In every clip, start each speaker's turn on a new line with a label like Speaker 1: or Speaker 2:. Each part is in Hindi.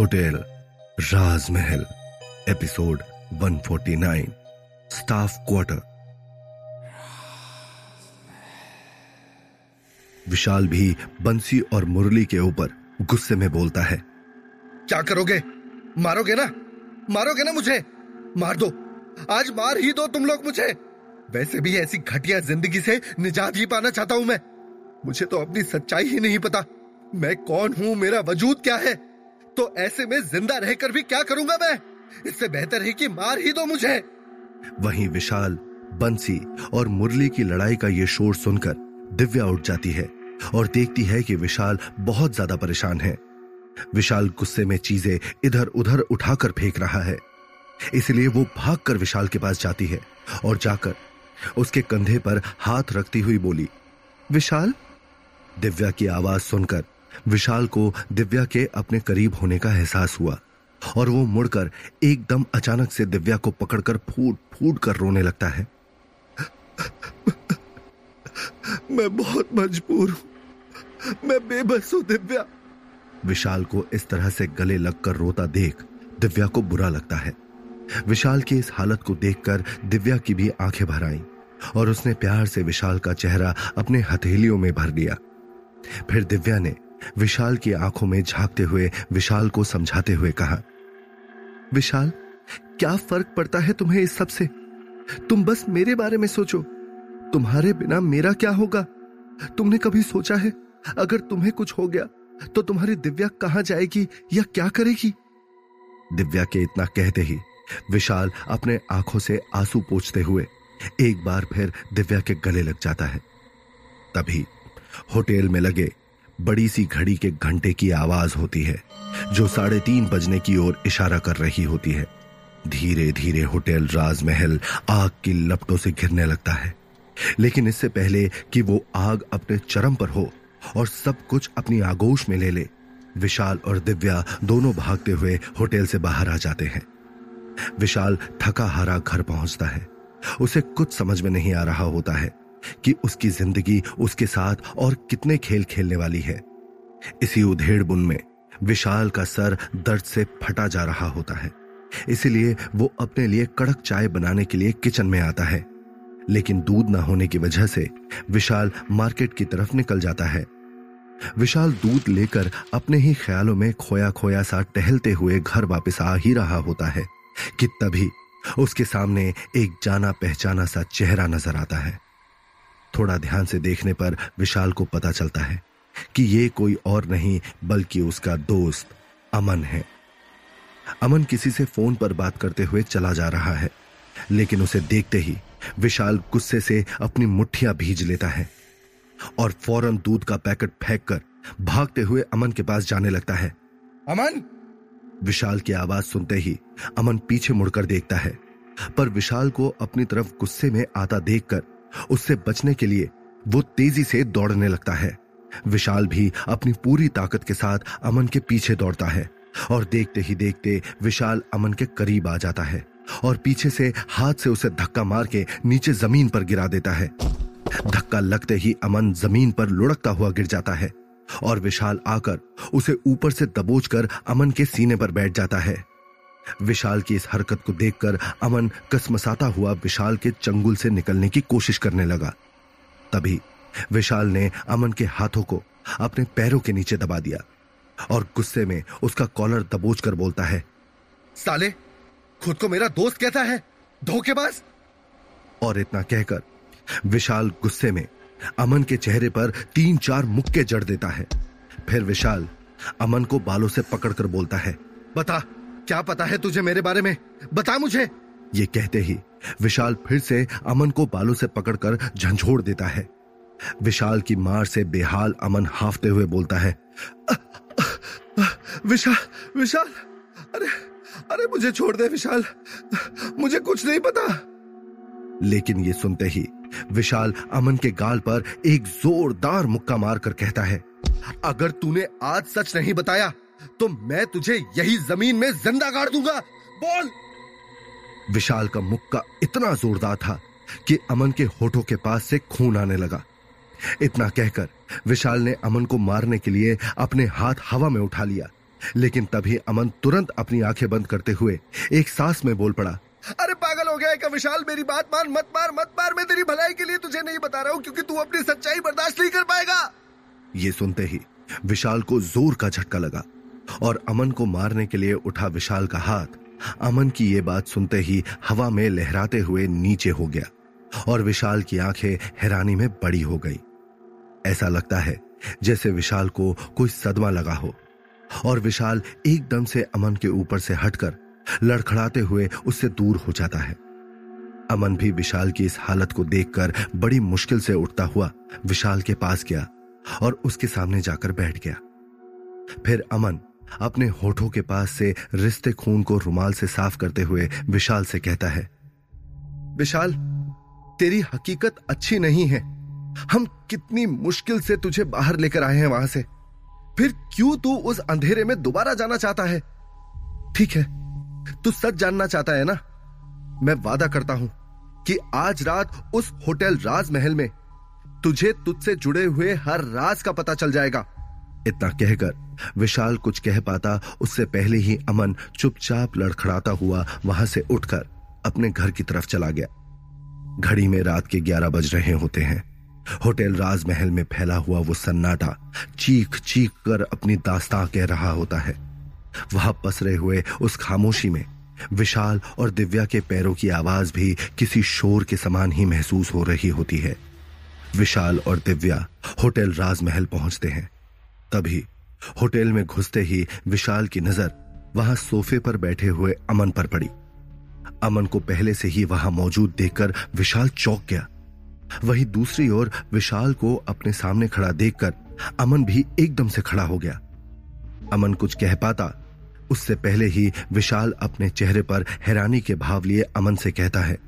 Speaker 1: होटल, राजमहल, एपिसोड 149 स्टाफ क्वार्टर। विशाल भी बंसी और मुरली के ऊपर गुस्से में बोलता है।
Speaker 2: क्या करोगे? मारोगे ना? मारोगे ना मुझे? मार दो। आज मार ही दो तुम लोग मुझे। वैसे भी ऐसी घटिया ज़िंदगी से निजात ही पाना चाहता हूँ मैं। मुझे तो अपनी सच्चाई ही नहीं पता। मैं कौन हूँ? मेरा वजूद क्या है? तो ऐसे में ज़िंदा रहकर भी क्या करूँगा मैं? इससे बेहतर है कि मार ही दो मुझे।
Speaker 1: वहीं विशाल, बंसी और मुरली की लड़ाई का ये शोर सुनकर दिव्या उठ जाती है और देखती है कि विशाल बहुत ज़्यादा परेशान है। विशाल गुस्से में चीज़ें इधर उधर उठाकर फेंक रहा है। इसलिए वो भागकर विशाल के पास जाती है और जाकर उसके कंधे पर हाथ रखती हुई बोली, विशाल? दिव्या की आवाज़ सुनकर विशाल को दिव्या के अपने करीब होने का एहसास हुआ और वो मुड़कर एकदम अचानक से दिव्या को पकड़कर फूट फूट कर रोने लगता है।
Speaker 2: मैं बहुत मजबूर हूँ। मैं बेबस हूँ, दिव्या।
Speaker 1: विशाल को इस तरह से गले लगकर रोता देख दिव्या को बुरा लगता है। विशाल की इस हालत को देखकर दिव्या की भी आँखें भर आईं और उसने प्यार से विशाल का चेहरा अपने हथेलियों में भर लिया फिर दिव्या ने विशाल की आँखों में झांकते हुए विशाल को समझाते हुए कहा, विशाल, क्या फ़र्क पड़ता है तुम्हें इस सबसे? तुम बस मेरे बारे में सोचो। तुम्हारे बिना मेरा क्या होगा? तुमने कभी सोचा है, अगर तुम्हें कुछ हो गया तो तुम्हारी दिव्या कहाँ जाएगी या क्या करेगी? दिव्या के इतना कहते ही विशाल अपने आँखों से आँसू पोछते हुए एक बार फिर दिव्या के गले लग जाता है। तभी होटल में लगे बड़ी सी घड़ी के घंटे की आवाज़ होती है, जो साढ़े तीन बजने की ओर इशारा कर रही होती है। धीरे धीरे होटल राजमहल आग की लपटों से घिरने लगता है। लेकिन इससे पहले कि वो आग अपने चरम पर हो और सब कुछ अपनी आगोश में ले ले, विशाल और दिव्या दोनों भागते हुए होटल से बाहर आ जाते हैं। विशाल थका हारा घर पहुँचता है। उसे कुछ समझ में नहीं आ रहा होता है। कि उसकी ज़िंदगी उसके साथ और कितने खेल खेलने वाली है। इसी उधेड़ बुन में विशाल का सर दर्द से फटा जा रहा होता है। इसीलिए वो अपने लिए कड़क चाय बनाने के लिए किचन में आता है। लेकिन दूध न होने की वजह से विशाल मार्केट की तरफ़ निकल जाता है। विशाल दूध लेकर अपने ही ख्यालों में खोया खोया सा टहलते हुए घर वापस आ ही रहा होता है कि तभी उसके सामने एक जाना पहचाना सा चेहरा नज़र आता है। थोड़ा ध्यान से देखने पर विशाल को पता चलता है कि ये कोई और नहीं बल्कि उसका दोस्त अमन है। अमन किसी से फ़ोन पर बात करते हुए चला जा रहा है लेकिन उसे देखते ही विशाल गुस्से से अपनी मुट्ठियाँ भीज लेता है और फ़ौरन दूध का पैकेट फेंक कर भागते हुए अमन के पास जाने लगता है।
Speaker 2: अमन!
Speaker 1: विशाल की आवाज़ सुनते ही अमन पीछे मुड़कर देखता है पर विशाल को अपनी तरफ़ गुस्से में आता देखकर उससे बचने के लिए वो तेज़ी से दौड़ने लगता है। विशाल भी अपनी पूरी ताकत के साथ अमन के पीछे दौड़ता है और देखते ही देखते विशाल अमन के करीब आ जाता है और पीछे से हाथ से उसे धक्का मार के नीचे ज़मीन पर गिरा देता है। धक्का लगते ही अमन ज़मीन पर लुढ़कता हुआ गिर जाता है और विशाल आकर उसे ऊपर से दबोचकर अमन के सीने पर बैठ जाता है। विशाल की इस हरकत को देखकर अमन कसमसाता हुआ विशाल के चंगुल से निकलने की कोशिश करने लगा। तभी विशाल ने अमन के हाथों को अपने पैरों के नीचे दबा दिया और गुस्से में उसका कॉलर दबोच कर बोलता है,
Speaker 2: साले, खुद को मेरा दोस्त कहता है, धोखेबाज!
Speaker 1: और इतना कहकर विशाल गुस्से में अमन के चेहरे पर तीन चार मुक्के जड़ देता है। फिर विशाल अमन को बालों से पकड़कर बोलता है,
Speaker 2: बता क्या पता है तुझे मेरे बारे में? बता मुझे।
Speaker 1: ये कहते ही विशाल फिर से अमन को बालों से पकड़कर झंझोड़ देता है। विशाल की मार से बेहाल अमन हाफते हुए बोलता है
Speaker 2: विशाल विशाल, अरे अरे मुझे छोड़ दे विशाल, मुझे कुछ नहीं पता।
Speaker 1: लेकिन ये सुनते ही विशाल अमन के गाल पर एक जोरदार मुक्का मारकर कहता है,
Speaker 2: अगर तूने आज सच नहीं बताया तो मैं तुझे यही ज़मीन में ज़िंदा गाड़ दूँगा। बोल।
Speaker 1: विशाल का मुक्का इतना जोरदार था कि अमन के होठों के पास से खून आने लगा। इतना कहकर विशाल ने अमन को मारने के लिए अपने हाथ हवा में उठा लिया। लेकिन तभी अमन तुरंत अपनी आँखें बंद करते हुए एक सांस में बोल पड़ा,
Speaker 2: अरे पागल हो गया क्या विशाल? मेरी बात मान, मत मार मत मार। मैं तेरी भलाई के लिए तुझे नहीं बता रहा हूँ क्योंकि तू अपनी सच्चाई बर्दाश्त नहीं कर पाएगा।
Speaker 1: ये सुनते ही विशाल को ज़ोर का झटका लगा। और अमन को मारने के लिए उठा विशाल का हाथ। अमन की ये बात सुनते ही हवा में लहराते हुए नीचे हो गया और विशाल की आँखें हैरानी में बड़ी हो गई। ऐसा लगता है जैसे विशाल को कोई सदमा लगा हो और विशाल एकदम से अमन के ऊपर से हटकर लड़खड़ाते हुए उससे दूर हो जाता है। अमन भी विशाल की इस हालत को देखकर बड़ी मुश्किल से उठता हुआ विशाल के पास गया और उसके सामने जाकर बैठ गया। फिर अमन अपने होठों के पास से रिश्ते खून को रुमाल से साफ़ करते हुए विशाल से कहता है,
Speaker 2: विशाल, तेरी हकीकत अच्छी नहीं है। हम कितनी मुश्किल से तुझे बाहर लेकर आए हैं वहाँ से। फिर क्यों तू उस अंधेरे में दोबारा जाना चाहता है? ठीक है, तू सच जानना चाहता है ना? मैं वादा करता हूँ कि आज रात उस होटल राजमहल में तुझे तुझसे जुड़े हुए हर राज का पता चल जाएगा,
Speaker 1: इतना कहकर विशाल कुछ कह पाता, उससे पहले ही अमन चुपचाप लड़खड़ाता हुआ वहाँ से उठकर अपने घर की तरफ़ चला गया। घड़ी में रात के ग्यारह बज रहे होते हैं। होटल राजमहल में फैला हुआ वो सन्नाटा चीख चीख कर अपनी दास्ता कह रहा होता है। वहाँ पसरे हुए उस खामोशी में विशाल और दिव्या के पैरों की आवाज़ भी किसी शोर के समान ही महसूस हो रही होती है। विशाल और दिव्या होटल राजमहल पहुँचते हैं। तभी होटल में घुसते ही विशाल की नज़र वहाँ सोफे पर बैठे हुए अमन पर पड़ी। अमन को पहले से ही वहाँ मौजूद देखकर विशाल चौंक गया। वहीं दूसरी ओर विशाल को अपने सामने खड़ा देखकर अमन भी एकदम से खड़ा हो गया। अमन कुछ कह पाता। उससे पहले ही विशाल अपने चेहरे पर हैरानी के भाव लिए अमन से कहता है,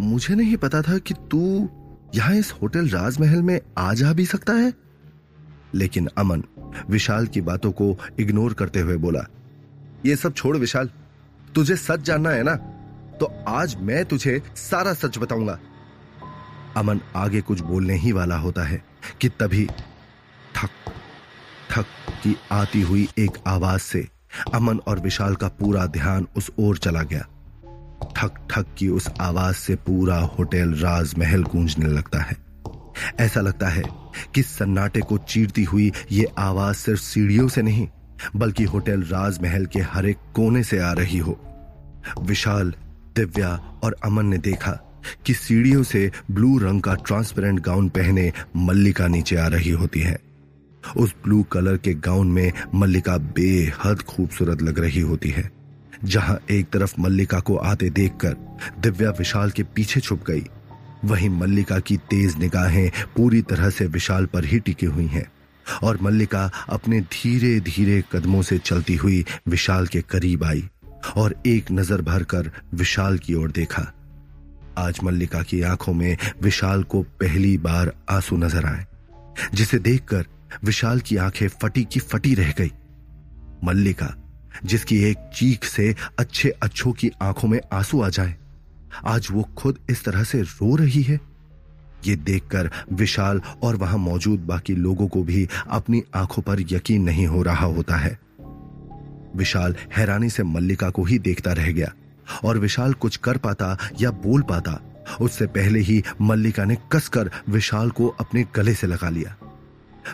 Speaker 1: मुझे नहीं पता था कि तू यहाँ इस होटल राजमहल में आ जा भी सकता है? लेकिन अमन विशाल की बातों को इग्नोर करते हुए बोला,
Speaker 2: ये सब छोड़ विशाल, तुझे सच जानना है ना? तो आज मैं तुझे सारा सच बताऊँगा.
Speaker 1: अमन आगे कुछ बोलने ही वाला होता है कि तभी ठक ठक की आती हुई एक आवाज़ से अमन और विशाल का पूरा ध्यान उस ओर चला गया। ठक ठक की उस आवाज़ से पूरा होटल राजमहल गूंजने लगता है। ऐसा लगता है कि सन्नाटे को चीरती हुई ये आवाज़ सिर्फ़ सीढ़ियों से नहीं, बल्कि होटल राजमहल के हर एक कोने से आ रही हो। विशाल, दिव्या और अमन ने देखा कि सीढ़ियों से ब्लू रंग का ट्रांसपेरेंट गाउन पहने मल्लिका नीचे आ रही होती है। उस ब्लू कलर के गाउन में मल्लिका बेहद खूबसूरत लग रही होती है, जहाँ एक तरफ़ मल्लिका को आते देखकर दिव्या विशाल के पीछे छुप गई। वहीं मल्लिका की तेज निगाहें पूरी तरह से विशाल पर ही टिकी हुई हैं और मल्लिका अपने धीरे धीरे कदमों से चलती हुई विशाल के करीब आई और एक नज़र भरकर विशाल की ओर देखा। आज मल्लिका की आँखों में विशाल को पहली बार आँसू नज़र आए, जिसे देखकर विशाल की आँखें फटी की फटी रह गई। मल्लिका, जिसकी एक चीख से अच्छे अच्छों की आँखों में आँसू आ जाए आज वो खुद इस तरह से रो रही है। ये देखकर विशाल और वहाँ मौजूद बाकी लोगों को भी अपनी आँखों पर यकीन नहीं हो रहा होता है। विशाल हैरानी से मल्लिका को ही देखता रह गया और विशाल कुछ कर पाता या बोल पाता, उससे पहले ही मल्लिका ने कसकर विशाल को अपने गले से लगा लिया।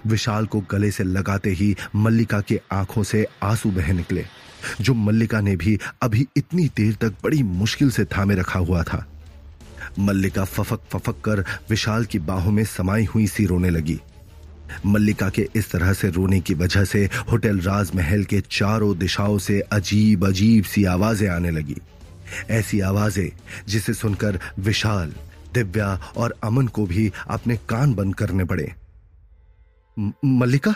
Speaker 1: विशाल को गले से लगाते ही मल्लिका के आँखों से आँसू बह निकले। जो मल्लिका ने भी अभी इतनी देर तक बड़ी मुश्किल से थामे रखा हुआ था। मल्लिका फफक फफक कर विशाल की बाहों में समाई हुई सी रोने लगी। मल्लिका के इस तरह से रोने की वजह से होटल राजमहल के चारों दिशाओं से अजीब अजीब सी आवाज़ें आने लगी। ऐसी आवाज़ें जिसे सुनकर विशाल, दिव्या और अमन को भी अपने कान बंद करने पड़े।
Speaker 2: मल्लिका,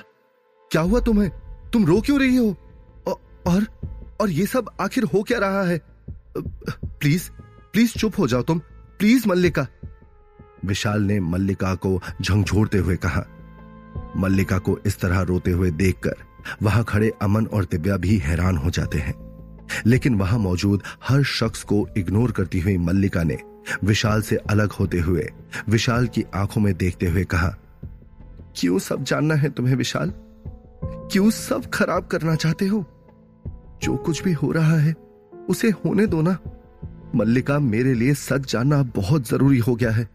Speaker 2: क्या हुआ तुम्हें? तुम रो क्यों रही हो? और और ये सब आखिर हो क्या रहा है? प्लीज़ प्लीज़ चुप हो जाओ तुम। प्लीज़ मल्लिका।
Speaker 1: विशाल ने मल्लिका को झंझोड़ते हुए कहा। मल्लिका को इस तरह रोते हुए देखकर वहाँ खड़े अमन और दिव्या भी हैरान हो जाते हैं। लेकिन वहाँ मौजूद हर शख्स को इग्नोर करती हुई मल्लिका ने विशाल से अलग होते हुए विशाल की आँखों में देखते हुए कहा, क्यों सब जानना है तुम्हें विशाल? क्यों सब खराब करना चाहते हो? जो कुछ भी हो रहा है, उसे होने दो ना। मल्लिका मेरे लिए सच जानना बहुत ज़रूरी हो गया है।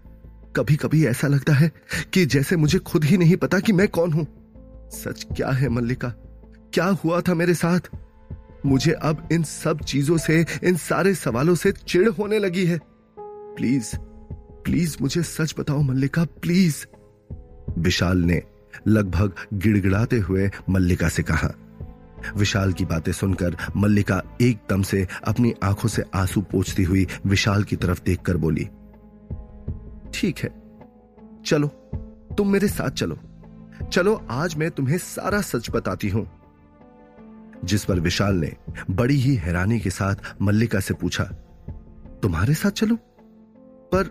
Speaker 1: कभी कभी ऐसा लगता है कि जैसे मुझे खुद ही नहीं पता कि मैं कौन हूँ। सच क्या है मल्लिका? क्या हुआ था मेरे साथ? मुझे अब इन सब चीज़ों से, इन सारे सवालों से चिड़ होने लगी है। प्लीज़ प्लीज़ मुझे सच बताओ मल्लिका, प्लीज़। विशाल ने लगभग गिड़गिड़ाते हुए मल्लिका से कहा विशाल की बातें सुनकर मल्लिका एकदम से अपनी आँखों से आँसू पोछती हुई विशाल की तरफ़ देखकर बोली, ठीक है, चलो, तुम मेरे साथ चलो। चलो, आज मैं तुम्हें सारा सच बताती हूँ। जिस पर विशाल ने बड़ी ही हैरानी के साथ मल्लिका से पूछा, तुम्हारे साथ चलो? पर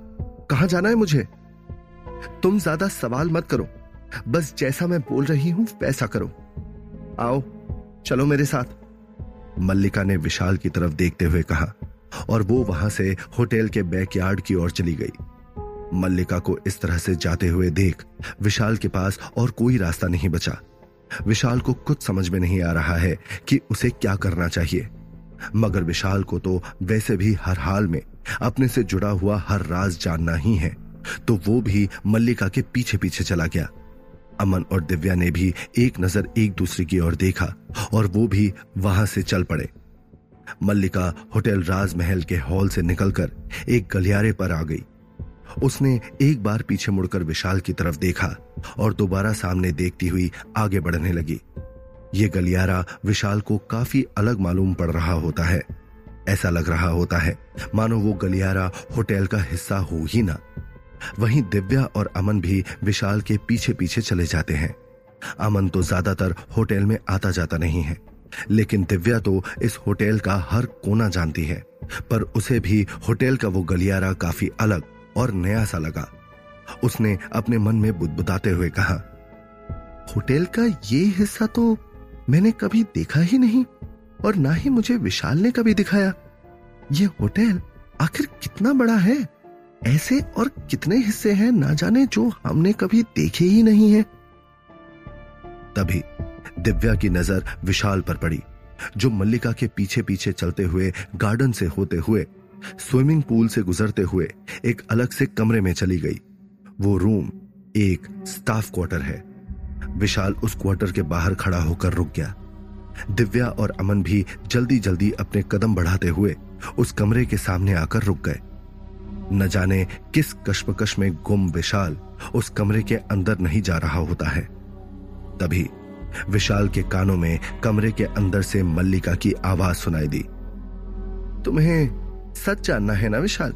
Speaker 1: कहाँ जाना है मुझे? तुम ज़्यादा सवाल मत करो। बस जैसा मैं बोल रही हूँ, वैसा करो। आओ चलो मेरे साथ। मल्लिका ने विशाल की तरफ़ देखते हुए कहा, और वो वहाँ से होटल के बैकयार्ड की ओर चली गई। मल्लिका को इस तरह से जाते हुए देख, विशाल के पास और कोई रास्ता नहीं बचा। विशाल को कुछ समझ में नहीं आ रहा है कि उसे क्या करना चाहिए। मगर विशाल को तो वैसे भी हर हाल में अपने से जुड़ा हुआ हर राज जानना ही है तो वो भी मल्लिका के पीछे पीछे चला गया। अमन और दिव्या ने भी एक नज़र एक दूसरे की ओर देखा और वो भी वहाँ से चल पड़े। मल्लिका होटल राजमहल के हॉल से निकलकर एक गलियारे पर आ गई। उसने एक बार पीछे मुड़कर विशाल की तरफ़ देखा और दोबारा सामने देखती हुई आगे बढ़ने लगी। ये गलियारा विशाल को काफ़ी अलग मालूम पड़ रहा होता है। ऐसा लग रहा होता है, मानो वो गलियारा होटल का हिस्सा हो ही ना। वहीं दिव्या और अमन भी विशाल के पीछे पीछे चले जाते हैं। अमन तो ज़्यादातर होटल में आता जाता नहीं है, लेकिन दिव्या तो इस होटल का हर कोना जानती है, पर उसे भी होटल का वो गलियारा काफ़ी अलग और नया सा लगा। उसने अपने मन में बुदबुदाते हुए कहा, होटल का ये हिस्सा तो मैंने कभी देखा ही नहीं, और ना ही मुझे विशाल ने कभी दिखाया। ये होटल आखिर कितना बड़ा है? ऐसे और कितने हिस्से हैं ना जाने जो हमने कभी देखे ही नहीं है। तभी दिव्या की नज़र विशाल पर पड़ी, जो मल्लिका के पीछे पीछे चलते हुए, गार्डन से होते हुए, स्विमिंग पूल से गुजरते हुए, एक अलग से कमरे में चली गई। वो रूम एक स्टाफ क्वार्टर है। विशाल उस क्वार्टर के बाहर खड़ा होकर रुक गया। दिव्या और अमन भी जल्दी जल्दी अपने कदम बढ़ाते हुए उस कमरे के सामने आकर रुक गए। न जाने किस कश्मकश में गुम विशाल उस कमरे के अंदर नहीं जा रहा होता है। तभी विशाल के कानों में कमरे के अंदर से मल्लिका की आवाज़ सुनाई दी। तुम्हें सच जानना है ना विशाल?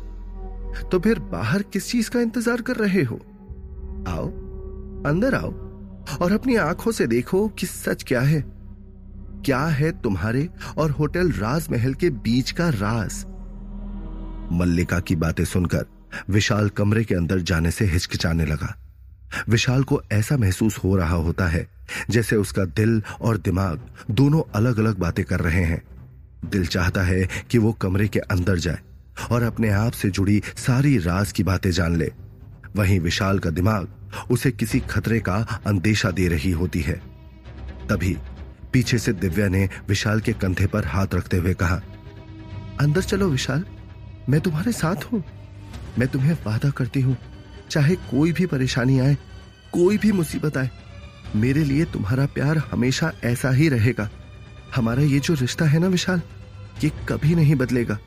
Speaker 1: तो फिर बाहर किस चीज़ का इंतज़ार कर रहे हो? आओ, अंदर आओ और अपनी आँखों से देखो कि सच क्या है। क्या है तुम्हारे और होटल राजमहल के बीच का राज? मल्लिका की बातें सुनकर विशाल कमरे के अंदर जाने से हिचकिचाने लगा। विशाल को ऐसा महसूस हो रहा होता है जैसे उसका दिल और दिमाग दोनों अलग अलग बातें कर रहे हैं। दिल चाहता है कि वो कमरे के अंदर जाए और अपने आप से जुड़ी सारी राज की बातें जान ले। वहीं विशाल का दिमाग उसे किसी खतरे का अंदेशा दे रही होती है। तभी पीछे से दिव्या ने विशाल के कंधे पर हाथ रखते हुए कहा, अंदर चलो विशाल। मैं तुम्हारे साथ हूँ। मैं तुम्हें वादा करती हूँ, चाहे कोई भी परेशानी आए, कोई भी मुसीबत आए, मेरे लिए तुम्हारा प्यार हमेशा ऐसा ही रहेगा। हमारा ये जो रिश्ता है ना विशाल, ये कभी नहीं बदलेगा।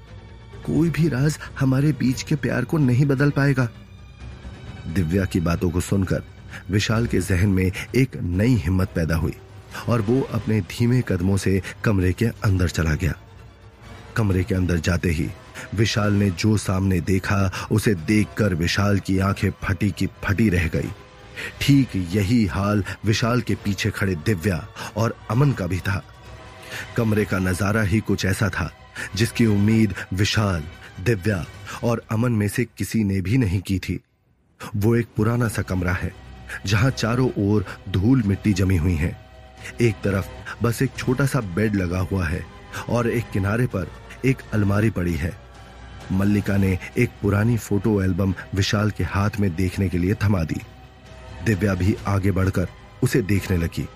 Speaker 1: कोई भी राज हमारे बीच के प्यार को नहीं बदल पाएगा। दिव्या की बातों को सुनकर विशाल के जहन में एक नई हिम्मत पैदा हुई और वो अपने धीमे कदमों से कमरे के अंदर चला गया। कमरे के अंदर जाते ही विशाल ने जो सामने देखा, उसे देखकर विशाल की आँखें फटी की फटी रह गई। ठीक यही हाल विशाल के पीछे खड़े दिव्या और अमन का भी था। कमरे का नज़ारा ही कुछ ऐसा था, जिसकी उम्मीद विशाल, दिव्या और अमन में से किसी ने भी नहीं की थी। वो एक पुराना सा कमरा है, जहाँ चारों ओर धूल मिट्टी जमी हुई है। एक तरफ़ बस एक छोटा सा बेड लगा हुआ है और एक किनारे पर एक अलमारी पड़ी है। मल्लिका ने एक पुरानी फ़ोटो एल्बम विशाल के हाथ में देखने के लिए थमा दी। दिव्या भी आगे बढ़कर उसे देखने लगी।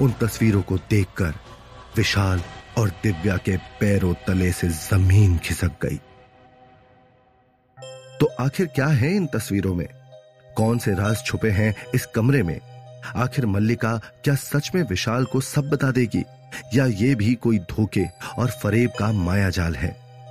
Speaker 1: उन तस्वीरों को देखकर विशाल और दिव्या के पैरों तले से ज़मीन खिसक गई। तो आखिर क्या है इन तस्वीरों में? कौन से राज छुपे हैं इस कमरे में? आखिर मल्लिका क्या सच में विशाल को सब बता देगी? या ये भी कोई धोखे और फरेब का माया जाल है?